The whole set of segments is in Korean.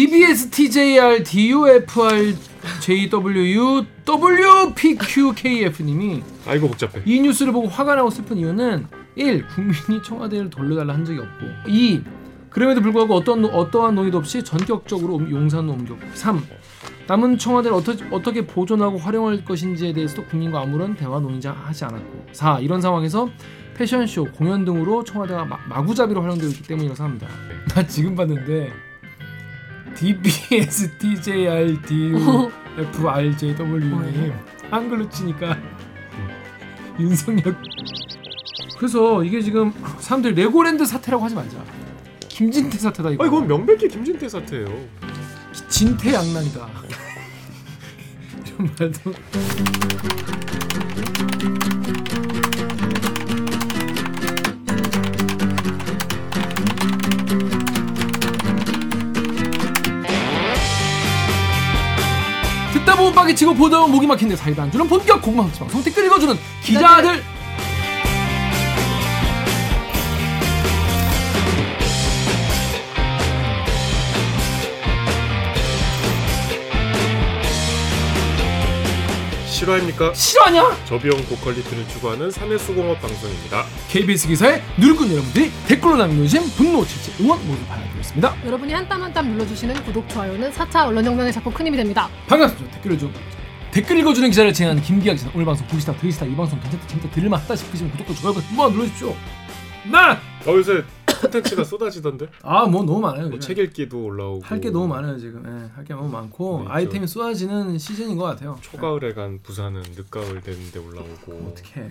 DBS TJR DUFR JWU WPQKF님이 아이고 복잡해. 이 뉴스를 보고 화가 나고 슬픈 이유는 1. 국민이 청와대를 돌려달라 한 적이 없고 2. 그럼에도 불구하고 어떤, 어떠한 논의도 없이 전격적으로 옮- 용산으로 옮겼고 3. 남은 청와대를 어떠, 어떻게 보존하고 활용할 것인지에 대해서도 국민과 아무런 대화 논의지 하지 않았고 4. 이런 상황에서 패션쇼, 공연 등으로 청와대가 마, 마구잡이로 활용되고 있기 때문이라고 생각합니다 나 지금 봤는데 DBS TJR DUFRJW님. 한글로 치니까. 윤석열. 그래서 이게 지금 사람들이 레고랜드 사태라고 하지 말자. 김진태 사태다 이거. 아 이건 명백히 김진태 사태예요. 진태양난이다. 이런 말도 듣다 보면 빡이 치고 보다 보면 목이 막힌데 사이다 안 주는 본격 고구마 방송 댓글 읽어주는 기자들 실화입니까? 실화냐? 저비용 고퀄리티를 추구하는 사내 수공업 방송입니다. KBS 기사에 누르꾼 여러분들이 댓글로 남겨주신 분노, 질책, 응원 모두 받아드리겠습니다. 여러분이 한 땀 한 땀 눌러주시는 구독, 좋아요는 4차 언론혁명에 작고 큰 힘이 됩니다. 반갑습니다. 댓글을 좀 댓글 읽어주는 기자를 진행하는 김기학 기자. 오늘 방송 보시다 들으시다 이 방송 괜찮다 재밌다 들을만하다 싶으시면 구독과 좋아요 한번 눌러주십시오. 나! 어 요새 콘텐츠가 쏟아지던데? 아 뭐 너무 많아요. 뭐 책 읽기도 올라오고 할 게 너무 많아요 지금. 예, 할게 너무 많고 네. 아이템이 쏟아지는 시즌인 것 같아요. 초가을에 간 부산은 늦가을 되는데 올라오고. 어떻게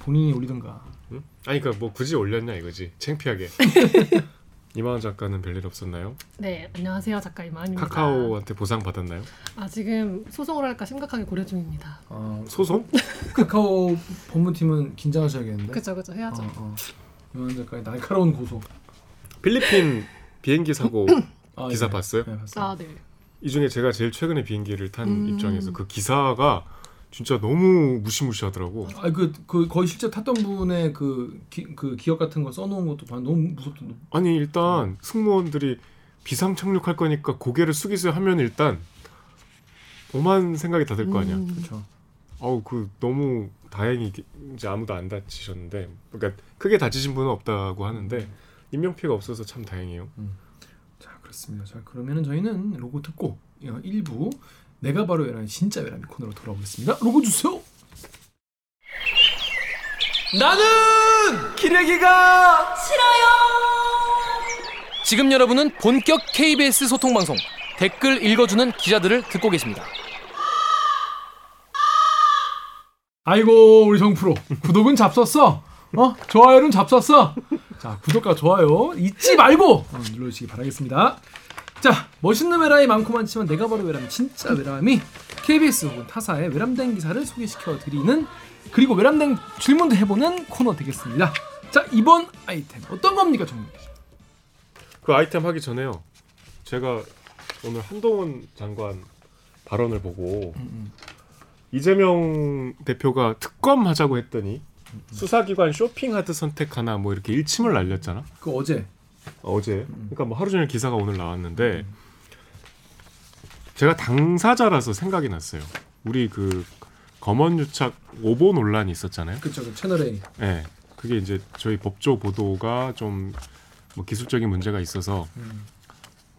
본인이 올리든가. 응? 아니 그러니까 뭐 굳이 올렸냐 이거지. 창피하게. 이만원 작가는 별일 없었나요? 네, 안녕하세요 작가 이만입니다. 카카오한테 보상 받았나요? 아 지금 소송을 할까 심각하게 고려 중입니다. 어, 소송? 카카오 본부팀은 긴장하셔야겠는데. 그죠, 그죠 해야죠. 어, 어. 이만 작가의 날카로운 고소. 필리핀 비행기 사고 아, 기사 예. 봤어요? 네, 봤어요. 아 네. 이 중에 제가 제일 최근에 비행기를 탄 음. 입장에서 그 기사가 진짜 너무 무시무시하더라고. 아, 그, 그 거의 실제 탔던 분의 그, 기, 그 기억 같은 거 써놓은 것도 봐 너무 무섭던데. 아니 일단 승무원들이 비상 착륙할 거니까 고개를 숙이세요 하면 일단 오만 생각이 다 들 거 아니야. 음. 그렇죠. 아우 그 너무 다행히 이제 아무도 안 다치셨는데 그러니까 크게 다치신 분은 없다고 하는데 인명 피해가 없어서 참 다행이에요. 자 그렇습니다. 자 그러면은 저희는 로고 듣고 어, 일부 내가 바로 외람이 진짜 외람이 코너로 돌아오겠습니다. 로고 주세요. 나는 기레기가 싫어요. 지금 여러분은 본격 KBS 소통 방송 댓글 읽어주는 기자들을 듣고 계십니다. 아이고 우리 정프로 구독은 잡섰어. 어 좋아요는 잡섰어. 자 구독과 좋아요 잊지 말고 어, 눌러주시기 바라겠습니다. 자 멋있는 외람이 많고 많지만 내가 바로 외람 진짜 외람이 KBS 혹은 타사의 외람된 기사를 소개시켜 드리는 그리고 외람된 질문도 해보는 코너 되겠습니다. 자 이번 아이템 어떤 겁니까 정민 기자? 그 아이템 하기 전에요. 제가 오늘 한동훈 장관 발언을 보고 이재명 대표가 특검 하자고 했더니 수사기관 쇼핑하드 선택하나 뭐 이렇게 일침을 날렸잖아. 그 어제 어제. 그러니까 뭐 하루 종일 기사가 오늘 나왔는데 제가 당사자라서 생각이 났어요. 우리 그 검언 유착 오보 논란이 있었잖아요. 그쵸 그 채널 A 예. 그게 이제 저희 법조 보도가 좀 뭐 기술적인 문제가 있어서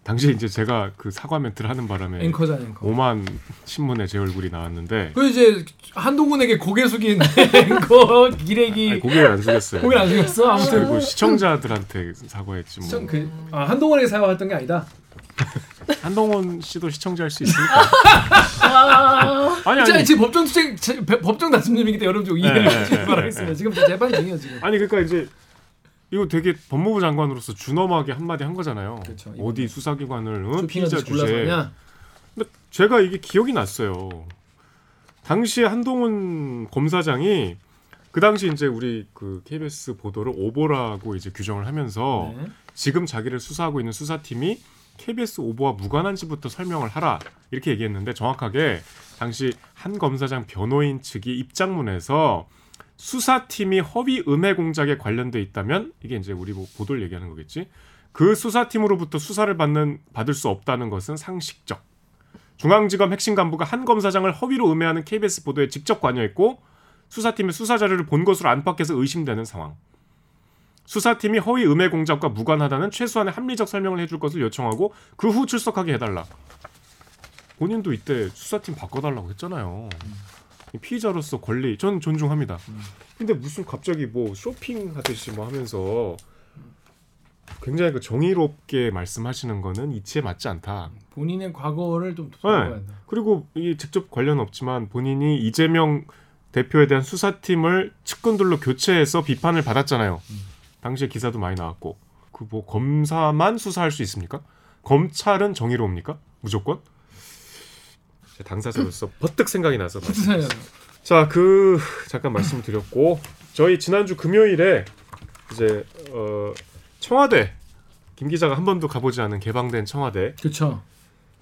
당시에 이제 제가 그 사과 멘트를 하는 바람에 앵커잖아 앵커. 오만 신문에 제 얼굴이 나왔는데 그 이제 한동훈에게 고개 숙인 앵커 기레기 아니, 고개를 안 숙였어요. 고개를 안 숙였어 아무튼 그리고 시청자들한테 사과했지 뭐. 시청 그, 아 한동훈에게 사과했던 게 아니다. 한동훈 씨도 시청자일 수 있으니까. 아니 자, 아니. 지금 법정 투쟁 법정 다툼님이기 때문에 여러분 좀 이해를 네, 해주시기 네, 바라겠습니다. 네. 지금 저 재판 중이에요 지금. 아니 그러니까 이제 이거 되게 법무부 장관으로서 준엄하게 한마디 한 거잖아요. 그렇죠. 어디 수사기관을 어? 피의자 쇼핑하듯이 골라서 주제. 근데 제가 이게 기억이 났어요. 당시에 한동훈 검사장이 그 당시 이제 우리 그 KBS 보도를 오보라고 이제 규정을 하면서 네. 지금 자기를 수사하고 있는 수사팀이 KBS 오보와 무관한지부터 설명을 하라 이렇게 얘기했는데 정확하게 당시 한 검사장 변호인 측이 입장문에서 수사팀이 허위 음해 공작에 관련돼 있다면 이게 이제 우리 뭐 보도를 얘기하는 거겠지. 그 수사팀으로부터 수사를 받는 받을 수 없다는 것은 상식적. 중앙지검 핵심 간부가 한 검사장을 허위로 음해하는 KBS 보도에 직접 관여했고 수사팀의 수사 자료를 본 것으로 안팎에서 의심되는 상황. 수사팀이 허위 음해 공작과 무관하다는 최소한의 합리적 설명을 해줄 것을 요청하고 그 후 출석하게 해달라. 본인도 이때 수사팀 바꿔달라고 했잖아요. 이 피의자로서 권리 전 존중합니다. 근데 무슨 갑자기 뭐 쇼핑하듯이 뭐 하면서 굉장히 그 정의롭게 말씀하시는 거는 이치에 맞지 않다. 본인의 과거를 좀 네. 돌아봐야 한다. 그리고 이 직접 관련 없지만 본인이 이재명 대표에 대한 수사팀을 측근들로 교체해서 비판을 받았잖아요. 당시에 기사도 많이 나왔고 그 뭐 검사만 수사할 수 있습니까? 검찰은 정의로웁니까? 무조건? 제 당사자로서 버뜩 생각이 나서 말씀- 자, 그 잠깐 말씀드렸고 저희 지난주 금요일에 이제 어, 청와대 김 기자가 한 번도 가보지 않은 개방된 청와대. 그렇죠.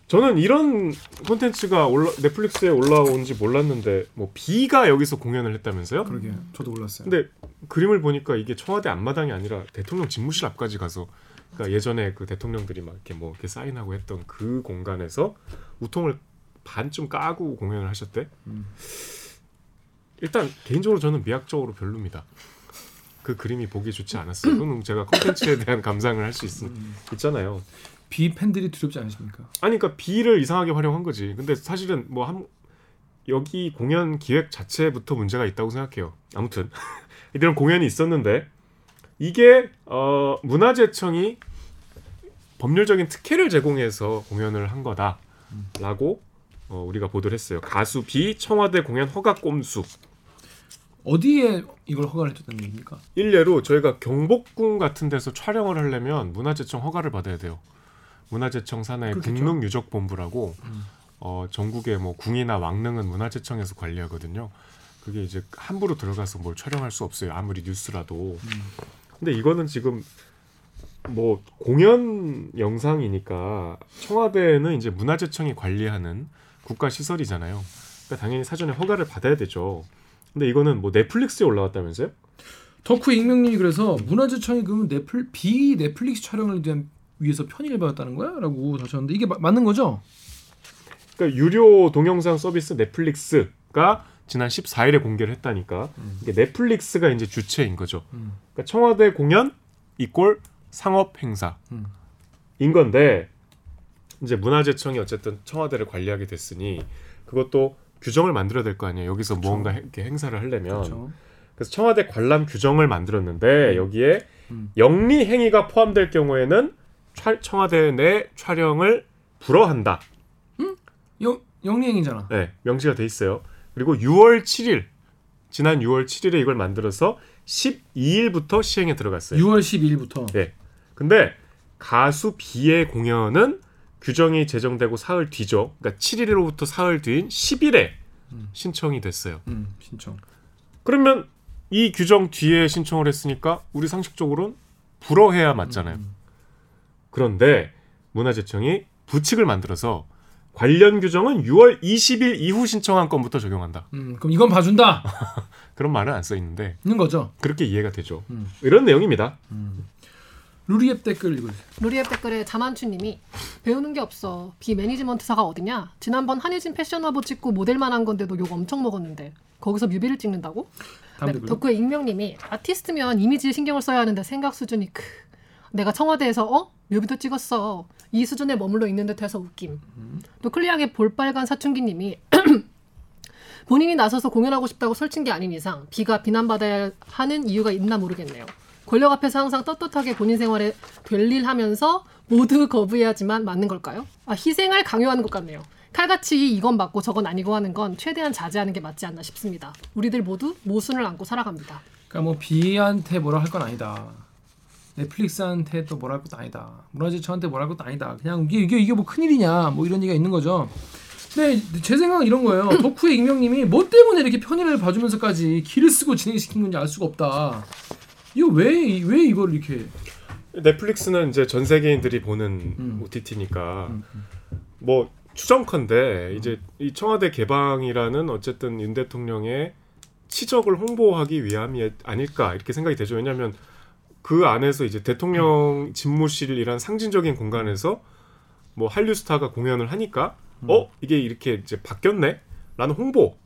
저는 이런 콘텐츠가 올라, 넷플릭스에 올라온지 몰랐는데 뭐 비가 여기서 공연을 했다면서요? 그러게 저도 몰랐어요. 근데 그림을 보니까 이게 청와대 앞마당이 아니라 대통령 집무실 앞까지 가서 그러니까 예전에 그 대통령들이 막 이렇게 뭐 이렇게 사인하고 했던 그 공간에서 우통을 반쯤 까고 공연을 하셨대. 음. 일단 개인적으로 저는 미학적으로 별로입니다. 그 그림이 보기 좋지 않았어요. 그건 제가 콘텐츠에 대한 감상을 할수 음. 있잖아요. 비 팬들이 두렵지 않으십니까? 아니 그러니까 비를 이상하게 활용한 거지. 근데 사실은 뭐 한 여기 공연 기획 자체부터 문제가 있다고 생각해요. 아무튼 이런 공연이 있었는데 이게 어 문화재청이 법률적인 특혜를 제공해서 공연을 한 거다라고 어, 우리가 보도를 했어요. 가수 비 청와대 공연 허가 꼼수. 어디에 이걸 허가를 해줬다는 얘기입니까? 일례로 저희가 경복궁 같은 데서 촬영을 하려면 문화재청 허가를 받아야 돼요. 문화재청 산하의 그렇겠죠. 국능유적본부라고 음. 어, 전국의 뭐 궁이나 왕릉은 문화재청에서 관리하거든요. 그게 이제 함부로 들어가서 뭘 촬영할 수 없어요. 아무리 뉴스라도. 근데 이거는 지금 뭐 공연 영상이니까 청와대는 이제 문화재청이 관리하는 국가 시설이잖아요. 그러니까 당연히 사전에 허가를 받아야 되죠. 근데 이거는 뭐 넷플릭스에 올라왔다면서요? 덕후 익명님이 그래서 문화재청이 그러면 넷플 비 넷플릭스 촬영을 위한 위해서 편의를 받았다는 거야?라고 하셨는데 이게 마- 맞는 거죠? 그러니까 유료 동영상 서비스 넷플릭스가 지난 14일에 공개를 했다니까 이게 넷플릭스가 이제 주체인 거죠. 음. 그러니까 청와대 공연 이꼴 상업 행사인 음. 건데 이제 문화재청이 어쨌든 청와대를 관리하게 됐으니 그것도 규정을 만들어야 될 거 아니에요. 여기서 무언가 해- 이렇게 행사를 하려면 그렇죠. 그래서 청와대 관람 규정을 만들었는데 여기에 음. 영리 행위가 포함될 경우에는 촬- 청와대 내 촬영을 불허한다. 영 영리행이잖아. 네, 명시가 돼 있어요. 그리고 6월 7일 지난 6월 7일에 이걸 만들어서 12일부터 시행에 들어갔어요. 6월 12일부터. 네. 근데 가수 B의 공연은 규정이 제정되고 사흘 뒤죠. 그러니까 7일로부터 사흘 뒤인 10일에 음. 신청이 됐어요. 음, 신청. 그러면 이 규정 뒤에 신청을 했으니까 우리 상식적으로는 불허해야 맞잖아요. 음. 그런데 문화재청이 부칙을 만들어서 관련 규정은 6월 20일 이후 신청한 건부터 적용한다. 음, 그럼 이건 봐준다. 그런 말은 안 써 있는데 는 거죠. 그렇게 이해가 되죠. 음. 이런 내용입니다. 루리웹 댓글 읽어주세요. 루리웹 댓글에 자만추님이 배우는 게 없어. 비 매니지먼트사가 어디냐? 지난번 한혜진 패션 화보 찍고 모델만 한 건데도 욕 엄청 먹었는데 거기서 뮤비를 찍는다고? 네. 덕후의 익명님이 아티스트면 이미지에 신경을 써야 하는데 생각 수준이 크. 내가 청와대에서 어 뮤비도 찍었어. 이 수준에 머물러 있는 듯해서 웃김. 또 클리앙의 볼빨간 사춘기님이 본인이 나서서 공연하고 싶다고 설친 게 아닌 이상 비가 비난받아야 하는 이유가 있나 모르겠네요. 권력 앞에서 항상 떳떳하게 본인 생활에 될일 하면서 모두 거부해야지만 맞는 걸까요? 아, 희생을 강요하는 것 같네요. 칼같이 이건 맞고 저건 아니고 하는 건 최대한 자제하는 게 맞지 않나 싶습니다. 우리들 모두 모순을 안고 살아갑니다. 그러니까 뭐 비한테 뭐라 할 건 아니다. 넷플릭스한테 또 뭐라 할 것도 아니다. 문화재청한테 뭐라 할 것도 아니다. 그냥 이게 이게 이게 뭐 큰일이냐 뭐 이런 얘기가 있는 거죠. 근데 제 생각은 이런 거예요. 덕후의 익명님이 뭐 때문에 이렇게 편의를 봐주면서까지 길을 쓰고 진행시킨 건지 알 수가 없다. 이거 왜 왜 이걸 이렇게 넷플릭스는 이제 전 세계인들이 보는 음. OTT니까 음, 뭐 추정컨대 이제 이 청와대 개방이라는 어쨌든 윤 대통령의 치적을 홍보하기 위함이 아닐까 이렇게 생각이 되죠. 왜냐하면 그 안에서 이제 대통령 집무실이란 상징적인 공간에서 뭐 한류 스타가 공연을 하니까 어 이게 이렇게 이제 바뀌었네라는 홍보.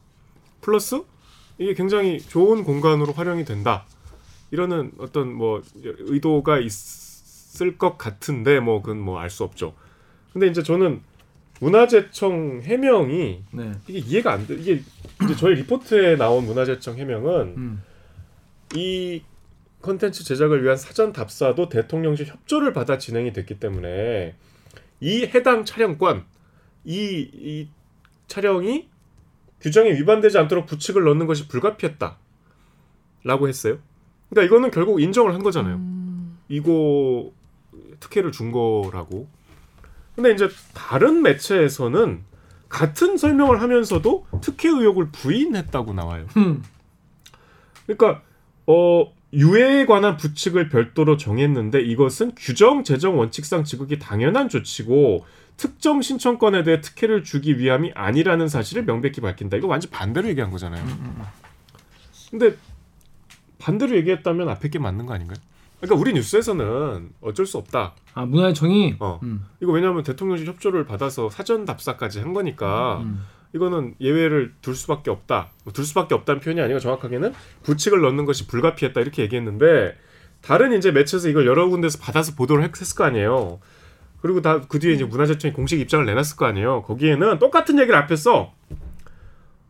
플러스 이게 굉장히 좋은 공간으로 활용이 된다 이러는 어떤 뭐 의도가 있을 것 같은데 뭐 그건 뭐 알 수 없죠. 근데 이제 저는 문화재청 해명이 네. 이게 이해가 안 돼. 이게 이제 저희 리포트에 나온 문화재청 해명은 음. 이 컨텐츠 제작을 위한 사전 답사도 대통령실 협조를 받아 진행이 됐기 때문에 이 해당 촬영권 이, 이 촬영이 규정에 위반되지 않도록 부칙을 넣는 것이 불가피했다 라고 했어요 그러니까 이거는 결국 인정을 한 거잖아요 음, 이거 특혜를 준 거라고 근데 이제 다른 매체에서는 같은 설명을 하면서도 특혜 의혹을 부인했다고 나와요 음. 그러니까 어 유해에 관한 부칙을 별도로 정했는데 이것은 규정 제정 원칙상 지극히 당연한 조치고 특정 신청권에 대해 특혜를 주기 위함이 아니라는 사실을 명백히 밝힌다. 이거 완전 반대로 얘기한 거잖아요. 근데 반대로 얘기했다면 앞에 게 맞는 거 아닌가요? 그러니까 우리 뉴스에서는 어쩔 수 없다. 아 문화청이 어. 음. 이거 왜냐하면 대통령실 협조를 받아서 사전 답사까지 한 거니까 음. 이거는 예외를 둘 수밖에 없다. 뭐 둘 수밖에 없다는 표현이 아니고 정확하게는 부칙을 넣는 것이 불가피했다 이렇게 얘기했는데 다른 이제 매체에서 이걸 여러 군데서 받아서 보도를 했- 했을 거 아니에요. 그리고 다 그 뒤에 이제 문화재청이 공식 입장을 내놨을 거 아니에요. 거기에는 똑같은 얘기를 앞에 써.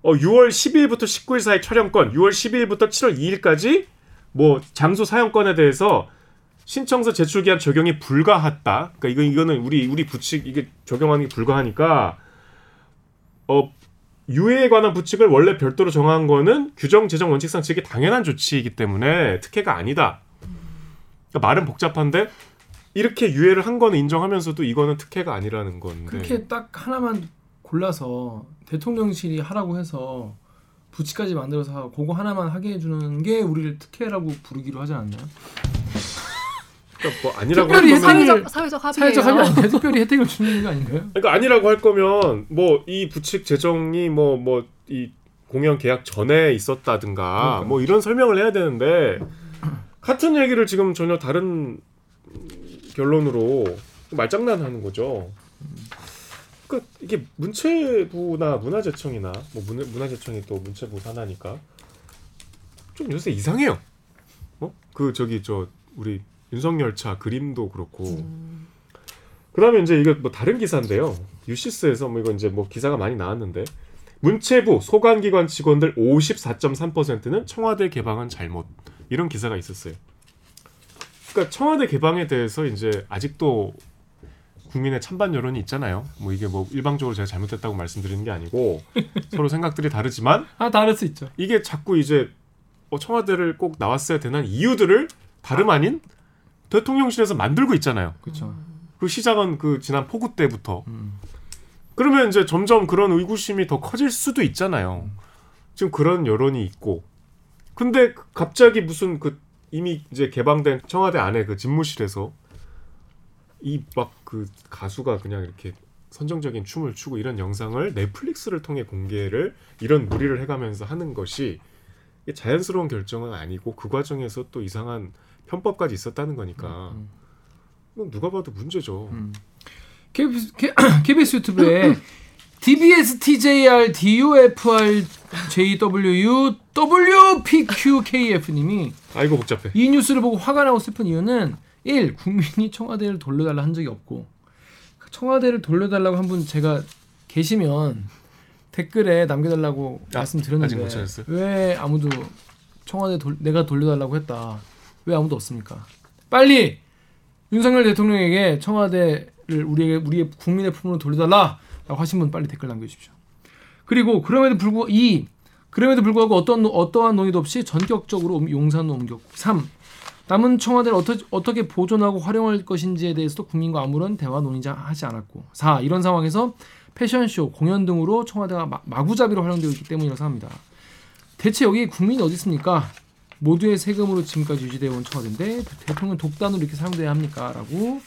어, 6월 10일부터 19일 사이 촬영권, 6월 12일부터 7월 2일까지 뭐 장소 사용권에 대해서 신청서 제출 기한 적용이 불가하다. 그러니까 이거 이거는 우리 우리 부칙 이게 적용하는 게 불가하니까 어 유해에 관한 부칙을 원래 별도로 정한 거는 규정 제정 원칙상 지게 당연한 조치이기 때문에 특혜가 아니다. 그러니까 말은 복잡한데 이렇게 유해를 한 거는 인정하면서도 이거는 특혜가 아니라는 건데. 그렇게 딱 하나만 골라서 대통령실이 하라고 해서 부치까지 만들어서 그거 하나만 하게 해주는 게 우리를 특혜라고 부르기로 하지 않나요? 그러니까 뭐 아니라고 특별히 할 거면 사회적 사회적 합의예요. 사회적 합의 아닌데 특별히 혜택을 주는 거 아닌가요? 그러니까 아니라고 할 거면 뭐 이 부칙 제정이 뭐 뭐 이 공연 계약 전에 있었다든가 그러니까. 뭐 이런 설명을 해야 되는데 같은 얘기를 지금 전혀 다른 결론으로 말장난하는 거죠. 그러니까 이게 문체부나 문화재청이나 뭐 문, 문화재청이 또 문체부 산하니까 좀 요새 이상해요. 어? 그 저기 저 우리 윤석열 차 그림도 그렇고 그다음에 이제 이거 뭐 다른 기사인데요. 유시스에서 뭐 이거 이제 뭐 기사가 많이 나왔는데 문체부 소관기관 직원들 54.3%는 청와대 개방은 잘못 이런 기사가 있었어요. 그러니까 청와대 개방에 대해서 이제 아직도 국민의 찬반 여론이 있잖아요. 뭐 이게 뭐 일방적으로 제가 잘못했다고 말씀드리는 게 아니고 서로 생각들이 다르지만 아 다를 수 있죠. 이게 자꾸 이제 어, 청와대를 꼭 나왔어야 되는 이유들을 다름 아닌 대통령실에서 만들고 있잖아요. 그렇죠. 그 시작은 그 지난 폭우 때부터 음. 그러면 이제 점점 그런 의구심이 더 커질 수도 있잖아요. 지금 그런 여론이 있고. 근데 그- 갑자기 무슨 그 이미 이제 개방된 청와대 안에 그 집무실에서 이 막 그 가수가 그냥 이렇게 선정적인 춤을 추고 이런 영상을 넷플릭스를 통해 공개를 이런 무리를 해가면서 하는 것이 자연스러운 결정은 아니고 그 과정에서 또 이상한 편법까지 있었다는 거니까 음. 이건 누가 봐도 문제죠. 음. KBS, 유튜브에 DBS TJR DUFR JWU WPQKF님이 아이고 복잡해. 이 뉴스를 보고 화가 나고 슬픈 이유는 1. 국민이 청와대를 돌려달라 한 적이 없고 청와대를 돌려달라고 한 분 제가 계시면 댓글에 남겨달라고 아, 말씀드렸는데? 왜 아무도 청와대 돌, 내가 돌려달라고 했다 왜 아무도 없습니까? 빨리 윤석열 대통령에게 청와대를 우리에게 우리의 국민의 품으로 돌려달라라고 하신 분 빨리 댓글 남겨주십시오. 그리고 그럼에도 불구하고 이 그럼에도 불구하고 어떤 어떠한 논의도 없이 전격적으로 옮- 용산으로 옮겼고 3. 남은 청와대를 어떠, 어떻게 보존하고 활용할 것인지에 대해서도 국민과 아무런 대화 논의자 하지 않았고 4. 이런 상황에서 패션쇼, 공연 등으로 청와대가 마, 마구잡이로 활용되고 있기 때문이라고 합니다. 대체 여기 국민이 어디 있습니까? 모두의 세금으로 지금까지 유지되어 온 청와대인데 대통령 독단으로 이렇게 사용돼야 합니까? 라고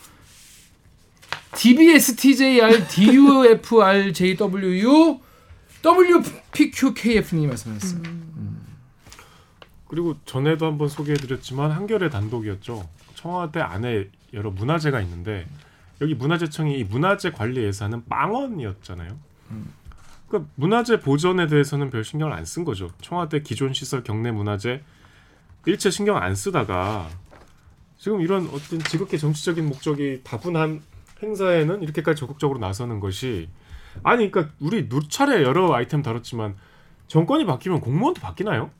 DBS TJR DUFR JWU WPQKF님이 말씀하셨어요. 그리고 전에도 한번 소개해드렸지만 한겨레 단독이었죠. 청와대 안에 여러 문화재가 있는데 여기 문화재청이 이 문화재 관리 예산은 빵원이었잖아요. 그러니까 문화재 보존에 대해서는 별 신경을 안 쓴 거죠. 청와대 기존 시설 경내 문화재 일체 신경 안 쓰다가 지금 이런 어떤 지극히 정치적인 목적이 다분한 행사에는 이렇게까지 적극적으로 나서는 것이 아니 그러니까 우리 누차례 여러 아이템 다뤘지만 정권이 바뀌면 공무원도 바뀌나요?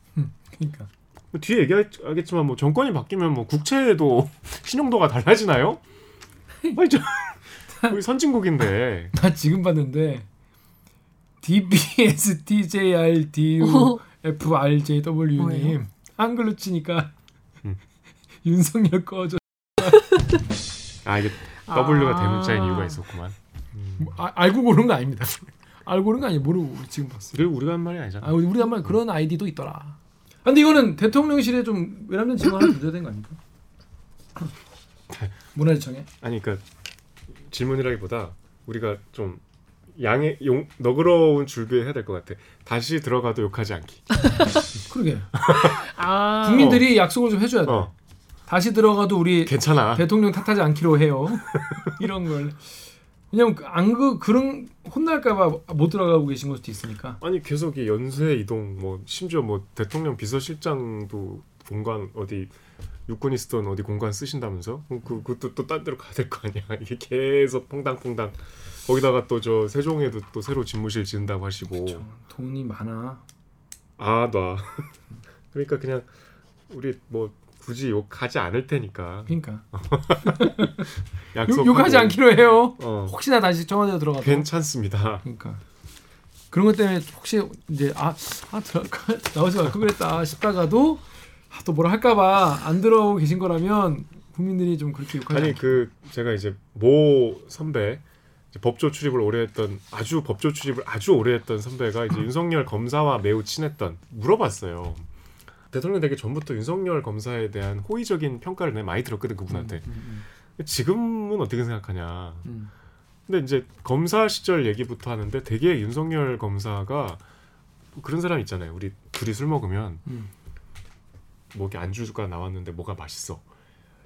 그러니까 뭐 뒤에 얘기하겠지만 뭐 정권이 바뀌면 뭐 국채도 신용도가 달라지나요? 아니 저 우리 선진국인데 나 지금 봤는데 DBSTJRDUFRJW님 뭐예요? 한글로 치니까 음. 윤석열 꺼져. 아 이게 W가 아. 대문자인 이유가 있었구만. 아, 알고 고른 거 아닙니다. 알고 고른 거 아니에요. 모르고 지금 봤어요. 그리고 우리가 한 말이 아니잖아. 아 우리 우리 한번 그런 아이디도 있더라. 아, 근데 이거는 대통령실에 좀 외람된 지원 하나 던져야 되는 거 아닙니까? 문화재청에 아니 그러니까 질문이라기보다 우리가 좀 양의 용 너그러운 줄기에 해야 될 것 같아. 다시 들어가도 욕하지 않기. 그러게 아, 국민들이 약속을 좀 해줘야 돼. 어 다시 들어가도 우리 괜찮아. 대통령 탓하지 않기로 해요. 이런 걸. 왜냐면 안 그 그런 혼날까봐 못 들어가고 계신 걸 수도 있으니까. 아니 계속 이 연쇄 이동 뭐 심지어 뭐 대통령 비서실장도 공간 어디 육군이 쓰던 어디 공간 쓰신다면서? 그 그것도 또 딴 데로 가야 될 거 아니야. 이게 계속 퐁당퐁당. 거기다가 또 저 세종에도 또 새로 집무실 지은다고 하시고. 저 돈이 많아. 아놔. 그러니까 그냥 우리 뭐 굳이 욕하지 않을 테니까 그러니까 약속 욕, 욕하지 않기로 해요. 어 혹시나 다시 청와대 들어가도. 괜찮습니다 그러니까 그런 것 때문에 혹시 이제 아 아 들어가 나오지 말걸 그랬다 싶다가도 아, 또 뭐라 할까봐 안 들어오고 계신 거라면 국민들이 좀 그렇게 욕하지 아니 않게. 그 제가 이제 모 선배 법조 출입을 오래 했던 아주 법조 출입을 아주 오래 했던 선배가 이제 윤석열 검사와 매우 친했던 물어봤어요. 대통령 되기 전부터 윤석열 검사에 대한 호의적인 평가를 내가 많이 들었거든 그분한테. 음, 지금은 어떻게 생각하냐. 음, 근데 이제 검사 시절 얘기부터 하는데 되게 윤석열 검사가 그런 사람 있잖아요. 우리 둘이 술 먹으면 음. 뭐 이렇게 안주가 나왔는데 뭐가 맛있어.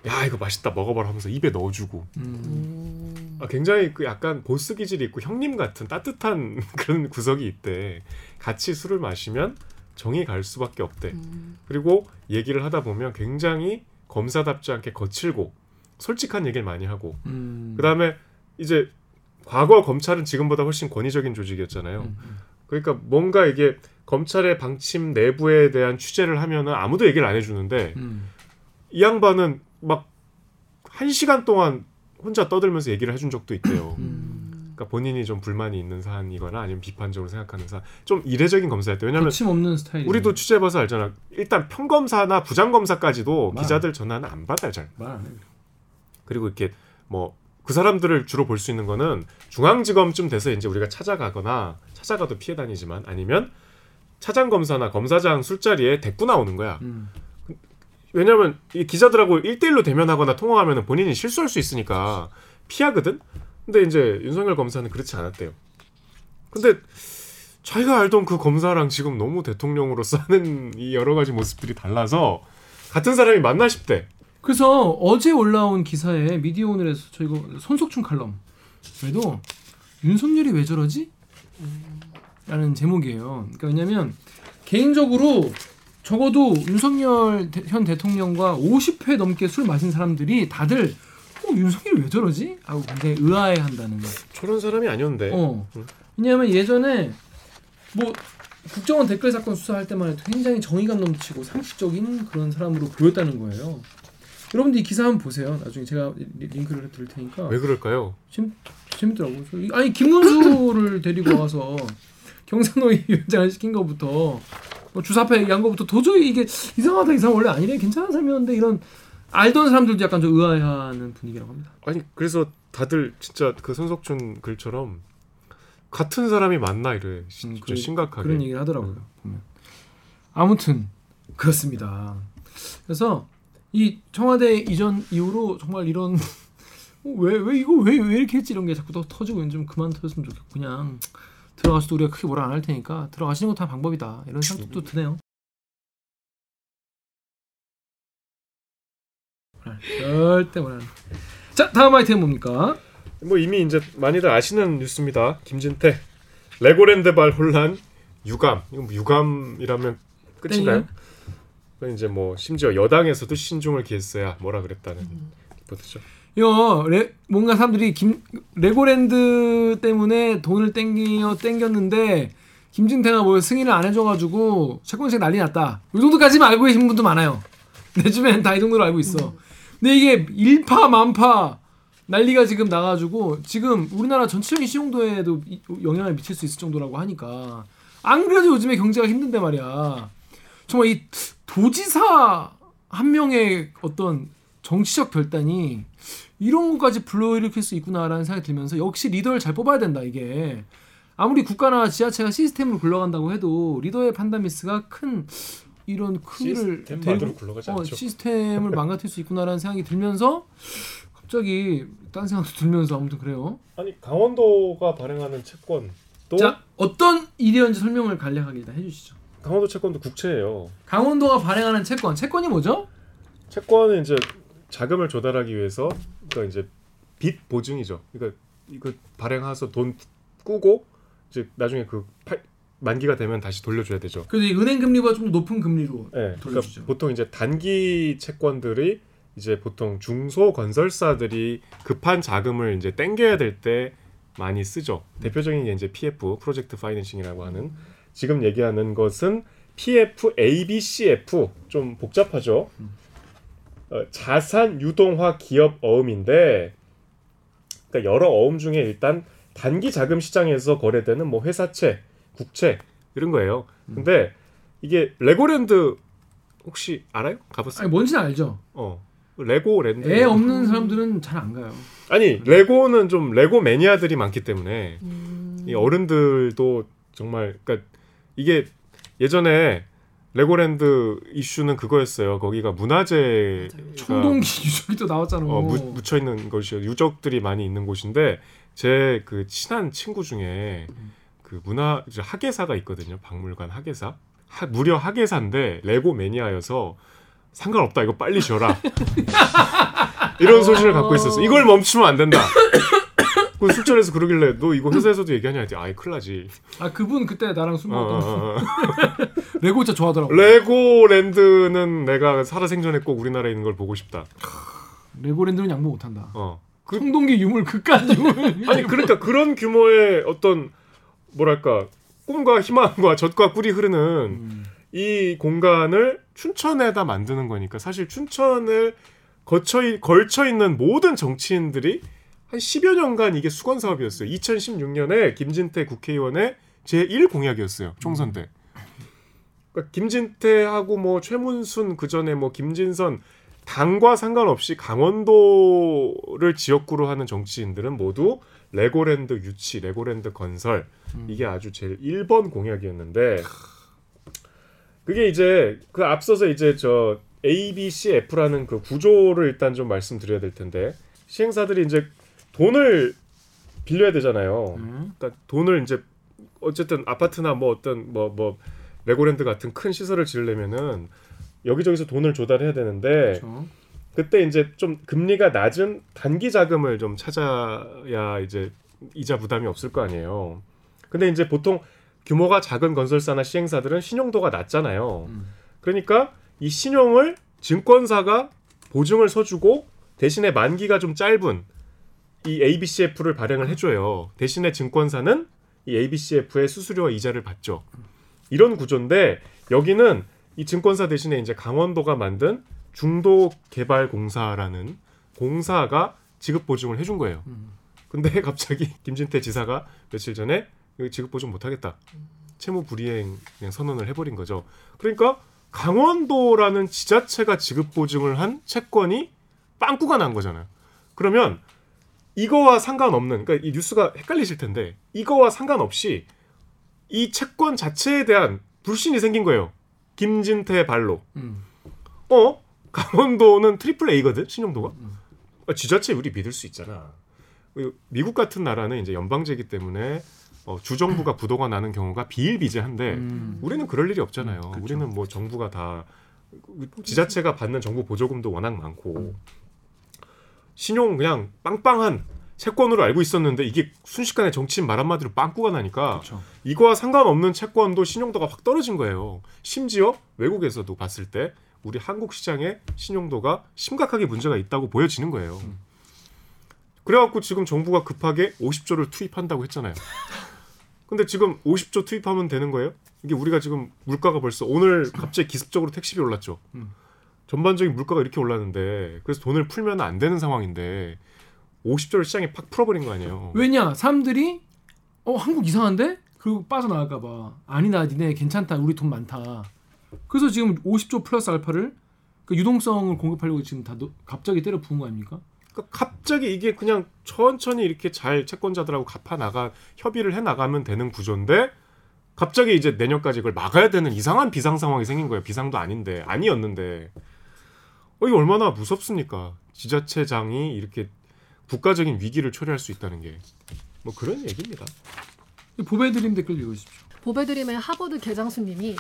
야 이거 맛있다 먹어봐라 하면서 입에 넣어주고 음. 음. 아, 굉장히 그 약간 보스 기질이 있고 형님 같은 따뜻한 그런 구석이 있대. 같이 술을 마시면 정이 갈 수밖에 없대. 음. 그리고 얘기를 하다 보면 굉장히 검사답지 않게 거칠고 솔직한 얘기를 많이 하고 음. 그다음에 이제 과거 검찰은 지금보다 훨씬 권위적인 조직이었잖아요. 음, 음. 그러니까 뭔가 이게 검찰의 방침 내부에 대한 취재를 하면은 아무도 얘기를 안 해주는데 음. 이 양반은 막 한 시간 동안 혼자 떠들면서 얘기를 해준 적도 있대요. 음. 그러니까 본인이 좀 불만이 있는 사안이거나 아니면 비판적으로 생각하는 사안 좀 이례적인 검사였대. 왜냐하면 거침없는 스타일. 우리도 취재해봐서 알잖아. 일단 평검사나 부장검사까지도 말. 기자들 전화는 안 받아요 잘. 말안 해. 그리고 이렇게 뭐 그 사람들을 주로 볼 수 있는 거는 중앙지검쯤 돼서 이제 우리가 찾아가거나 찾아가도 피해 다니지만 아니면 차장 검사나 검사장 술자리에 대꾸 나오는 거야. 음. 왜냐면 이 기자들하고 일대일로 대면하거나 통화하면 본인이 실수할 수 있으니까 피하거든. 근데 이제 윤석열 검사는 그렇지 않았대요. 근데 자기가 알던 그 검사랑 지금 너무 대통령으로서 하는 이 여러 가지 모습들이 달라서 같은 사람이 맞나 싶대. 그래서 어제 올라온 기사에 미디어 오늘에서 저 이거 손석춘 칼럼 그래도 윤석열이 왜 저러지? 라는 제목이에요. 그러니까 왜냐면 개인적으로 적어도 윤석열 대- 현 대통령과 50회 넘게 술 마신 사람들이 다들 어, 윤석열이 왜 저러지? 하고 굉장히 의아해한다는 거. 저런 사람이 아니었는데. 어. 응. 왜냐하면 예전에 뭐 국정원 댓글 사건 수사할 때만 해도 굉장히 정의감 넘치고 상식적인 그런 사람으로 보였다는 거예요. 여러분들 이 기사 한번 보세요. 나중에 제가 리- 링크를 드릴 테니까 왜 그럴까요? 재밌, 재밌더라고. 아니 김문수를 데리고 와서 경산노위 위원장을 시킨 것부터 뭐 주사파 얘기한 것부터 도저히 이게 이상하다 이상 원래 아니래 괜찮은 사람이었는데 이런 알던 사람들도 약간 좀 의아해하는 분위기라고 합니다. 아니 그래서 다들 진짜 그 손석준 글처럼 같은 사람이 맞나 이래 진짜 음, 그래- 심각하게. 그런 얘기를 하더라고요. 보면. 아무튼 그렇습니다. 그래서 이 청와대 이전 이후로 정말 이런 왜 왜 이거 왜 왜 이렇게 했지 이런 게 자꾸 더 터지고 좀 그만 터졌으면 좋겠고 그냥 들어가서도 우리가 크게 뭐라 안 할 테니까 들어가시는 것도 다 방법이다 이런 생각도 또 드네요. 절대 못 하는. 자 다음 아이템 뭡니까? 뭐 이미 이제 많이들 아시는 뉴스입니다. 김진태 레고랜드발 혼란 유감. 이거 뭐 유감이라면 끝인가요? 그 이제 뭐 심지어 여당에서도 신중을 기했어야 뭐라 그랬다는 리포트죠. 이거 레, 뭔가 사람들이 김 레고랜드 때문에 돈을 땡겨 땡겼는데 김진태가 뭐 승인을 안 해줘가지고 채권책 난리 났다. 이 정도까지만 알고 계신 분도 많아요. 내 주변엔 다 이 정도로 알고 있어. 근데 이게 일파만파 난리가 지금 나가지고 지금 우리나라 전체적인 신용도에도 이- 영향을 미칠 수 있을 정도라고 하니까 안 그래도 요즘에 경제가 힘든데 말이야. 정말 이 도지사 한 명의 어떤 정치적 결단이 이런 것까지 불러일으킬 수 있구나라는 생각이 들면서 역시 리더를 잘 뽑아야 된다 이게 아무리 국가나 지자체가 시스템으로 굴러간다고 해도 리더의 판단 미스가 큰 이런 큰 일을 시스템만으로 굴러가지 어. 시스템을 망가뜨릴 수 있구나라는 생각이 들면서 갑자기 딴 생각도 들면서 아무튼 그래요. 아니 강원도가 발행하는 채권 또자 어떤 일이었는지 설명을 간략하게 일단 해주시죠. 강원도 채권도 국채예요. 강원도가 발행하는 채권, 채권이 뭐죠? 채권은 이제 자금을 조달하기 위해서 그러니까 이제 빚 보증이죠. 그러니까 이거 발행해서 돈 꾸고 이제 나중에 그 팔- 만기가 되면 다시 돌려줘야 되죠. 그래서 이 은행 금리보다 좀더 높은 금리로 네, 그러니까 돌려주죠. 보통 이제 단기 채권들이 이제 보통 중소 건설사들이 급한 자금을 이제 땡겨야 될 때 많이 쓰죠. 대표적인 게 이제 PF 프로젝트 파이낸싱이라고 하는 지금 얘기하는 것은 PF ABCP 좀 복잡하죠. 어, 자산 유동화 기업 어음인데 그러니까 여러 어음 중에 일단 단기 자금 시장에서 거래되는 뭐 회사채, 국채 이런 거예요. 근데 이게 레고랜드 혹시 알아요? 가봤어요? 아니 뭔지는 알죠. 어. 레고랜드. 애 없는 사람들은 잘 안 가요. 아니 레고는 좀 레고 매니아들이 많기 때문에 음. 이 어른들도 정말 그러니까 이게 예전에 레고랜드 이슈는 그거였어요. 거기가 문화재 청동기 유적이 또 나왔잖아. 어, 무, 묻혀 있는 곳이요. 유적들이 많이 있는 곳인데 제 그 친한 친구 중에 그 문화 학예사가 있거든요. 박물관 학예사. 하, 무려 학예사인데 레고 매니아여서 상관없다. 이거 빨리 줘라. 이런 소신을 갖고 있었어. 이걸 멈추면 안 된다. 그 술자리에서 그러길래 너 이거 회사에서도 얘기하냐 했더니 아이 나지. 아 그분 그때 나랑 술 어, 먹었던 어, 어. 레고 진짜 좋아하더라고. 레고랜드는 내가 살아생전에 꼭 우리나라에 있는 걸 보고 싶다. 레고랜드는 양보 못한다. 어. 그, 청동기 유물 극한 유물. 아니 그러니까 그런 규모의 어떤 뭐랄까 꿈과 희망과 젖과 꿀이 흐르는 음. 이 공간을 춘천에다 만드는 거니까 사실 춘천을 거쳐 이- 걸쳐 있는 모든 정치인들이 한 10여 년간 이게 숙원 사업이었어요. 2016년에 김진태 국회의원의 제1 공약이었어요. 총선 때. 그러니까 김진태하고 뭐 최문순 그 전에 뭐 김진선 당과 상관없이 강원도를 지역구로 하는 정치인들은 모두 레고랜드 유치, 레고랜드 건설 이게 아주 제일 1번 공약이었는데 그게 이제 그 앞서서 이제 저 A, B, C, F라는 그 구조를 일단 좀 말씀드려야 될 텐데 시행사들이 이제 돈을 빌려야 되잖아요. 음. 그러니까 돈을 이제 어쨌든 아파트나 뭐 어떤 뭐뭐 레고랜드 같은 큰 시설을 지으려면은 여기저기서 돈을 조달해야 되는데 그렇죠. 그때 이제 좀 금리가 낮은 단기 자금을 좀 찾아야 이제 이자 부담이 없을 거 아니에요. 근데 이제 보통 규모가 작은 건설사나 시행사들은 신용도가 낮잖아요. 음. 그러니까 이 신용을 증권사가 보증을 서주고 대신에 만기가 좀 짧은 이 ABCF를 발행을 해줘요. 대신에 증권사는 이 ABCF의 수수료와 이자를 받죠. 이런 구조인데 여기는 이 증권사 대신에 이제 강원도가 만든 중도개발공사라는 공사가 지급 보증을 해준 거예요. 근데 갑자기 김진태 지사가 며칠 전에 지급 보증 못하겠다. 채무 불이행 그냥 선언을 해버린 거죠. 그러니까 강원도라는 지자체가 지급 보증을 한 채권이 빵꾸가 난 거잖아요. 그러면 이거와 상관없는 그러니까 이 뉴스가 헷갈리실 텐데 이거와 상관없이 이 채권 자체에 대한 불신이 생긴 거예요. 김진태 발로. 음. 어? 강원도는 triple A거든 신용도가. 아, 지자체 우리 믿을 수 있잖아. 그리고 미국 같은 나라는 이제 연방제이기 때문에 어, 주정부가 부도가 나는 경우가 비일비재한데 음. 우리는 그럴 일이 없잖아요. 음, 그렇죠. 우리는 뭐 정부가 다 지자체가 받는 정부 보조금도 워낙 많고 신용 그냥 빵빵한 채권으로 알고 있었는데 이게 순식간에 정치인 말 한마디로 빵꾸가 나니까 그렇죠. 이거와 상관없는 채권도 신용도가 확 떨어진 거예요. 심지어 외국에서도 봤을 때 우리 한국 시장의 신용도가 심각하게 문제가 있다고 보여지는 거예요. 그래갖고 지금 정부가 급하게 50조를 투입한다고 했잖아요. 근데 지금 50조 투입하면 되는 거예요? 이게 우리가 지금 물가가 벌써 오늘 갑자기 기습적으로 택시비 올랐죠. 음. 전반적인 물가가 이렇게 올랐는데 그래서 돈을 풀면 안 되는 상황인데 50조를 시장에 팍 풀어버린 거 아니에요. 왜냐 사람들이 어 한국 이상한데 그리고 빠져나갈까 봐 아니다 니네 괜찮다 우리 돈 많다 그래서 지금 50조 플러스 알파를 그 유동성을 공급하려고 지금 다 노- 갑자기 때려 부은 거 아닙니까? 그러니까 갑자기 이게 그냥 천천히 이렇게 잘 채권자들하고 갚아 나가 협의를 해 나가면 되는 구조인데 갑자기 이제 내년까지 이걸 막아야 되는 이상한 비상 상황이 생긴 거예요. 비상도 아닌데 아니었는데 어 이게 얼마나 무섭습니까? 지자체장이 이렇게 국가적인 위기를 초래할 수 있다는 게 뭐 그런 얘기입니다. 보배드림 댓글 읽으십시오. 보배드림의 하버드 개장수님이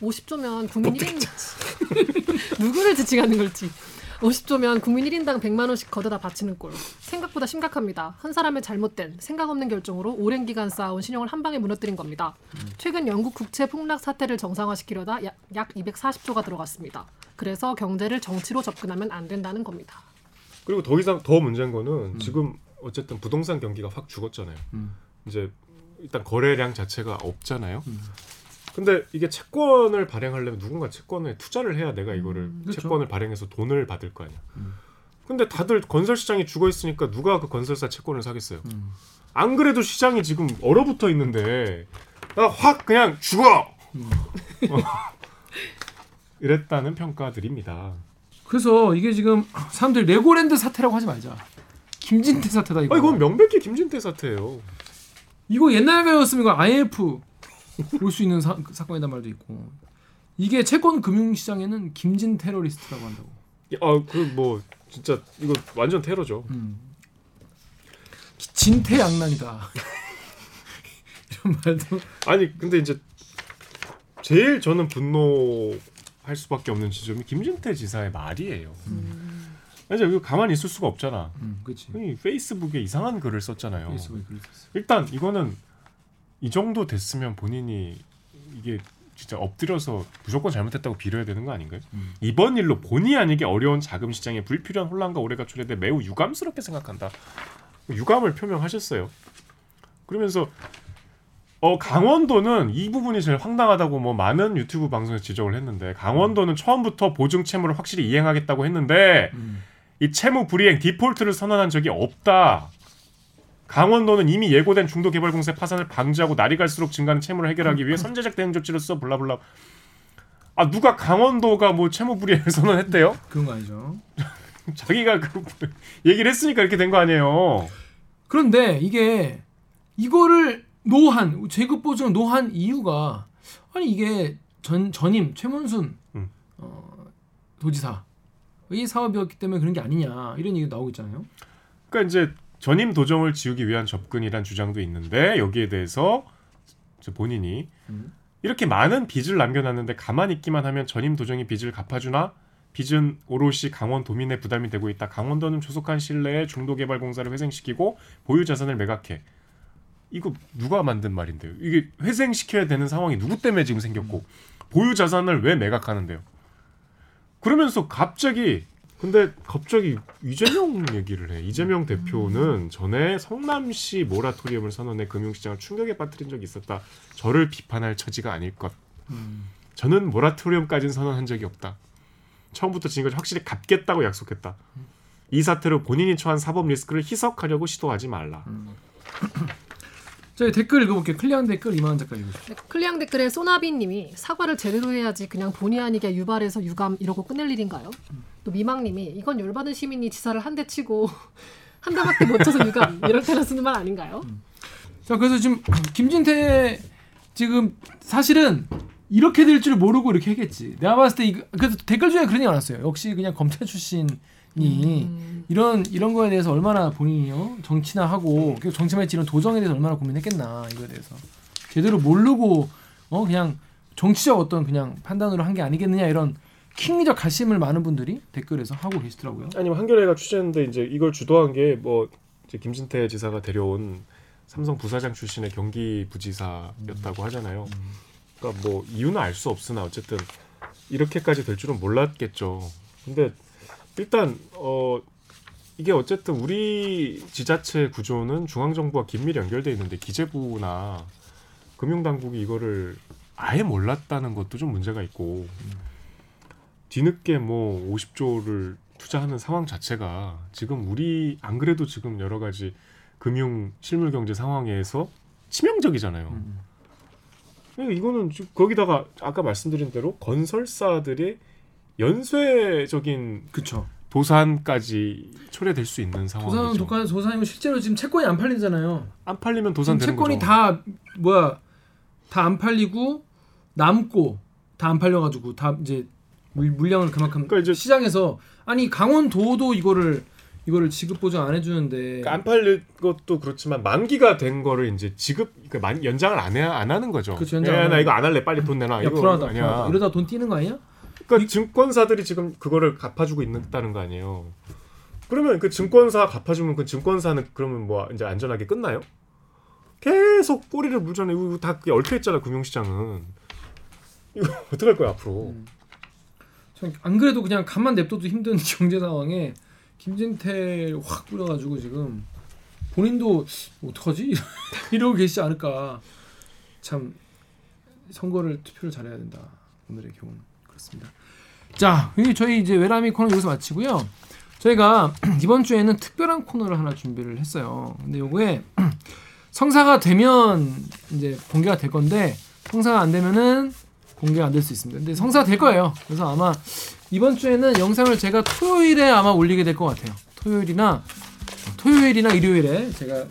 50조면 국민 1인 누구를 지칭하는 걸지 50조면 국민 1인당 100만 원씩 걷어다 바치는 꼴 생각보다 심각합니다. 한 사람의 잘못된 생각 없는 결정으로 오랜 기간 쌓아온 신용을 한 방에 무너뜨린 겁니다. 최근 영국 국채 폭락 사태를 정상화시키려다 약, 약 240조가 들어갔습니다. 그래서 경제를 정치로 접근하면 안 된다는 겁니다. 그리고 더 이상 더 문제인 거는 지금 어쨌든 부동산 경기가 확 죽었잖아요. 음. 이제 일단 거래량 자체가 없잖아요. 근데 이게 채권을 발행하려면 누군가 채권에 투자를 해야 내가 이거를 그렇죠. 채권을 발행해서 돈을 받을 거 아니야. 음. 근데 다들 건설 시장이 죽어 있으니까 누가 그 건설사 채권을 사겠어요. 음. 안 그래도 시장이 지금 얼어붙어 있는데 아, 확 그냥 죽어. 음. 어. 이랬다는 평가들입니다. 그래서 이게 지금 사람들이 레고랜드 사태라고 하지 말자. 김진태 사태다 이거. 아 이건 명백히 김진태 사태예요. 이거 옛날 가였으면 이거 IMF 올수 있는 사, 사건이란 말도 있고. 이게 채권 금융 시장에는 김진 테러리스트라고 한다고. 아그 뭐 진짜 이거 완전 테러죠. 음. 진퇴양난이다. 이런 말도 아니 근데 이제 제일 저는 분노할 수밖에 없는 지점이 김진태 지사의 말이에요. 아니 이거 가만히 있을 수가 없잖아. 음. 이 페이스북에 이상한 글을 썼잖아요. 페이스북에 그랬었어. 일단 이거는 이 정도 됐으면 본인이 이게 진짜 엎드려서 무조건 잘못했다고 빌어야 되는 거 아닌가요? 음. 이번 일로 본의 아니게 어려운 자금 시장에 불필요한 혼란과 오해가 초래돼 매우 유감스럽게 생각한다. 유감을 표명하셨어요. 그러면서 어 강원도는 이 부분이 제일 황당하다고 뭐 많은 유튜브 방송에서 지적을 했는데 강원도는 처음부터 보증 채무를 확실히 이행하겠다고 했는데 음. 이 채무 불이행 디폴트를 선언한 적이 없다. 강원도는 이미 예고된 중도개발공사의 파산을 방지하고 날이 갈수록 증가하는 채무를 해결하기 위해 선제적 대응 조치를 써 블라블라. 아 누가 강원도가 뭐 채무 불이행을 선언했대요? 그런 거 아니죠. 자기가 그 얘기를 했으니까 이렇게 된 거 아니에요. 그런데 이게 이거를 no한 지급 보증을 no한 이유가 아니 이게 전 전임 최문순 음. 어, 도지사 의 사업이었기 때문에 그런 게 아니냐 이런 얘기 나오고 있잖아요. 그러니까 이제 전임 도정을 지우기 위한 접근이란 주장도 있는데 여기에 대해서 본인이 음. 이렇게 많은 빚을 남겨놨는데 가만히 있기만 하면 전임 도정이 빚을 갚아주나 빚은 오롯이 강원 도민의 부담이 되고 있다. 강원도는 조속한 시일 내에 중도개발공사를 회생시키고 보유 자산을 매각해. 이거 누가 만든 말인데요? 이게 회생시켜야 되는 상황이 누구 때문에 지금 생겼고 보유 자산을 왜 매각하는데요? 그러면서 갑자기 근데 갑자기 이재명 얘기를 해. 이재명 대표는 전에 성남시 모라토리엄을 선언해 금융시장을 충격에 빠뜨린 적이 있었다. 저를 비판할 처지가 아닐 것. 음. 저는 모라토리엄까지는 선언한 적이 없다. 처음부터 지금까지 확실히 갚겠다고 약속했다. 이 사태로 본인이 처한 사법 리스크를 희석하려고 시도하지 말라. 자 댓글 읽어볼게요. 클리앙 댓글 이만한 작가 읽으십시오. 네, 클리앙 댓글에 소나비님이 사과를 제대로 해야지 그냥 본의 아니게 유발해서 유감 이러고 끝낼 일인가요? 또 미망님이 이건 열받은 시민이 지사를 한 대 치고 한 대밖에 못 쳐서 유감 이럴 때나 쓰는 말 아닌가요? 자 그래서 지금 김진태 지금 사실은 이렇게 될 줄 모르고 이렇게 했겠지. 내가 봤을 때 이거 그래서 댓글 중에 그런 얘기 많았어요. 역시 그냥 검찰 출신이 음. 이런 이런 거에 대해서 얼마나 본인이요 정치나 하고 그리고 정치만 했지 이런 도정에 대해서 얼마나 고민했겠나 이거에 대해서 제대로 모르고 어 그냥 정치적 어떤 그냥 판단으로 한 게 아니겠느냐 이런 킹리적 가심을 많은 분들이 댓글에서 하고 계시더라고요. 아니면 한겨레가 취재했는데 이제 이걸 주도한 게뭐 김진태 지사가 데려온 삼성 부사장 출신의 경기 부지사였다고 하잖아요. 그러니까 뭐 이유는 알 수 없으나 어쨌든 이렇게까지 될 줄은 몰랐겠죠. 근데 일단 어 이게 어쨌든 우리 지자체 구조는 중앙 정부와 긴밀히 연결돼 있는데 기재부나 금융 당국이 이거를 아예 몰랐다는 것도 좀 문제가 있고 뒤늦게 뭐 50조를 투자하는 상황 자체가 지금 우리 안 그래도 지금 여러 가지 금융 실물 경제 상황에서 치명적이잖아요. 음. 이거는 거기다가 아까 말씀드린 대로 건설사들의 연쇄적인 그쵸. 도산까지 초래될 수 있는 상황이죠. 도산 독한 도산이고 실제로 지금 채권이 안 팔리잖아요. 안 팔리면 지금 도산 되는 채권이 거죠. 다 뭐야 다 안 팔리고 남고 다 안 팔려가지고 다 이제 물, 물량을 그만큼 그러니까 이제- 시장에서 아니 강원도도 이거를 이거를 지급 보장 안 해주는데 그러니까 안 팔릴 것도 그렇지만 만기가 된 거를 이제 지급 그러니까 만, 연장을 안, 해, 안 하는 거죠. 그쵸, 연장 야, 안 나. 이거 안 할래. 빨리 돈 내놔. 야 이거 불안하다, 아니야. 불안하다. 이러다 돈 뛰는 거 아니야? 그러니까 증권사들이 지금 그거를 갚아주고 있다는 거 아니에요. 그러면 그 증권사 갚아주면 그 증권사는 그러면 뭐 이제 안전하게 끝나요? 계속 꼬리를 물잖아요. 다 얽혀 있잖아 금융시장은. 이거 어떻게 할 거야 앞으로? 음. 전안 그래도 그냥 가만 냅둬도 힘든 경제 상황에 김진태를 확 뿌려가지고 지금 본인도 어떡하지 이러고 계시지 않을까 참 선거를 투표를 잘해야 된다 오늘의 그 렇습니다 자 저희 이제 외람이 코너 여기서 마치고요 저희가 이번 주에는 특별한 코너를 하나 준비를 했어요 근데 요거에 성사가 되면 이제 공개가 될 건데 성사가 안 되면은 공개가 안 될 수 있습니다. 근데 성사가 될 거예요. 그래서 아마 이번 주에는 영상을 제가 토요일에 아마 올리게 될 것 같아요. 토요일이나 토요일이나 일요일에 제가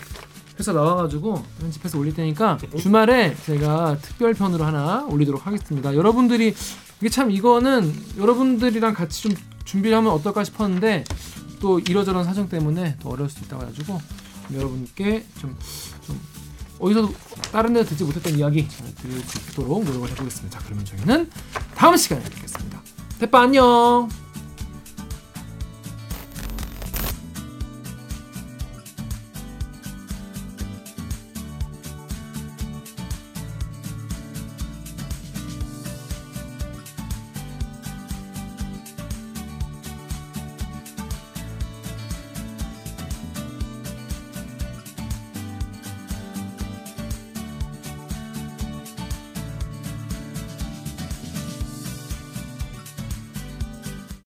회사 나와가지고 편집해서 올릴 테니까 주말에 제가 특별편으로 하나 올리도록 하겠습니다. 여러분들이 이게 참 이거는 여러분들이랑 같이 좀 준비를 하면 어떨까 싶었는데 또 이러저런 사정 때문에 더 어려울 수 있다고 해가지고 여러분께 좀, 좀 어디서 다른 데서 듣지 못했던 이야기 잘 들을 수 있도록 노력을 해보겠습니다. 자, 그러면 저희는 다음 시간에 뵙겠습니다. 대빠 안녕.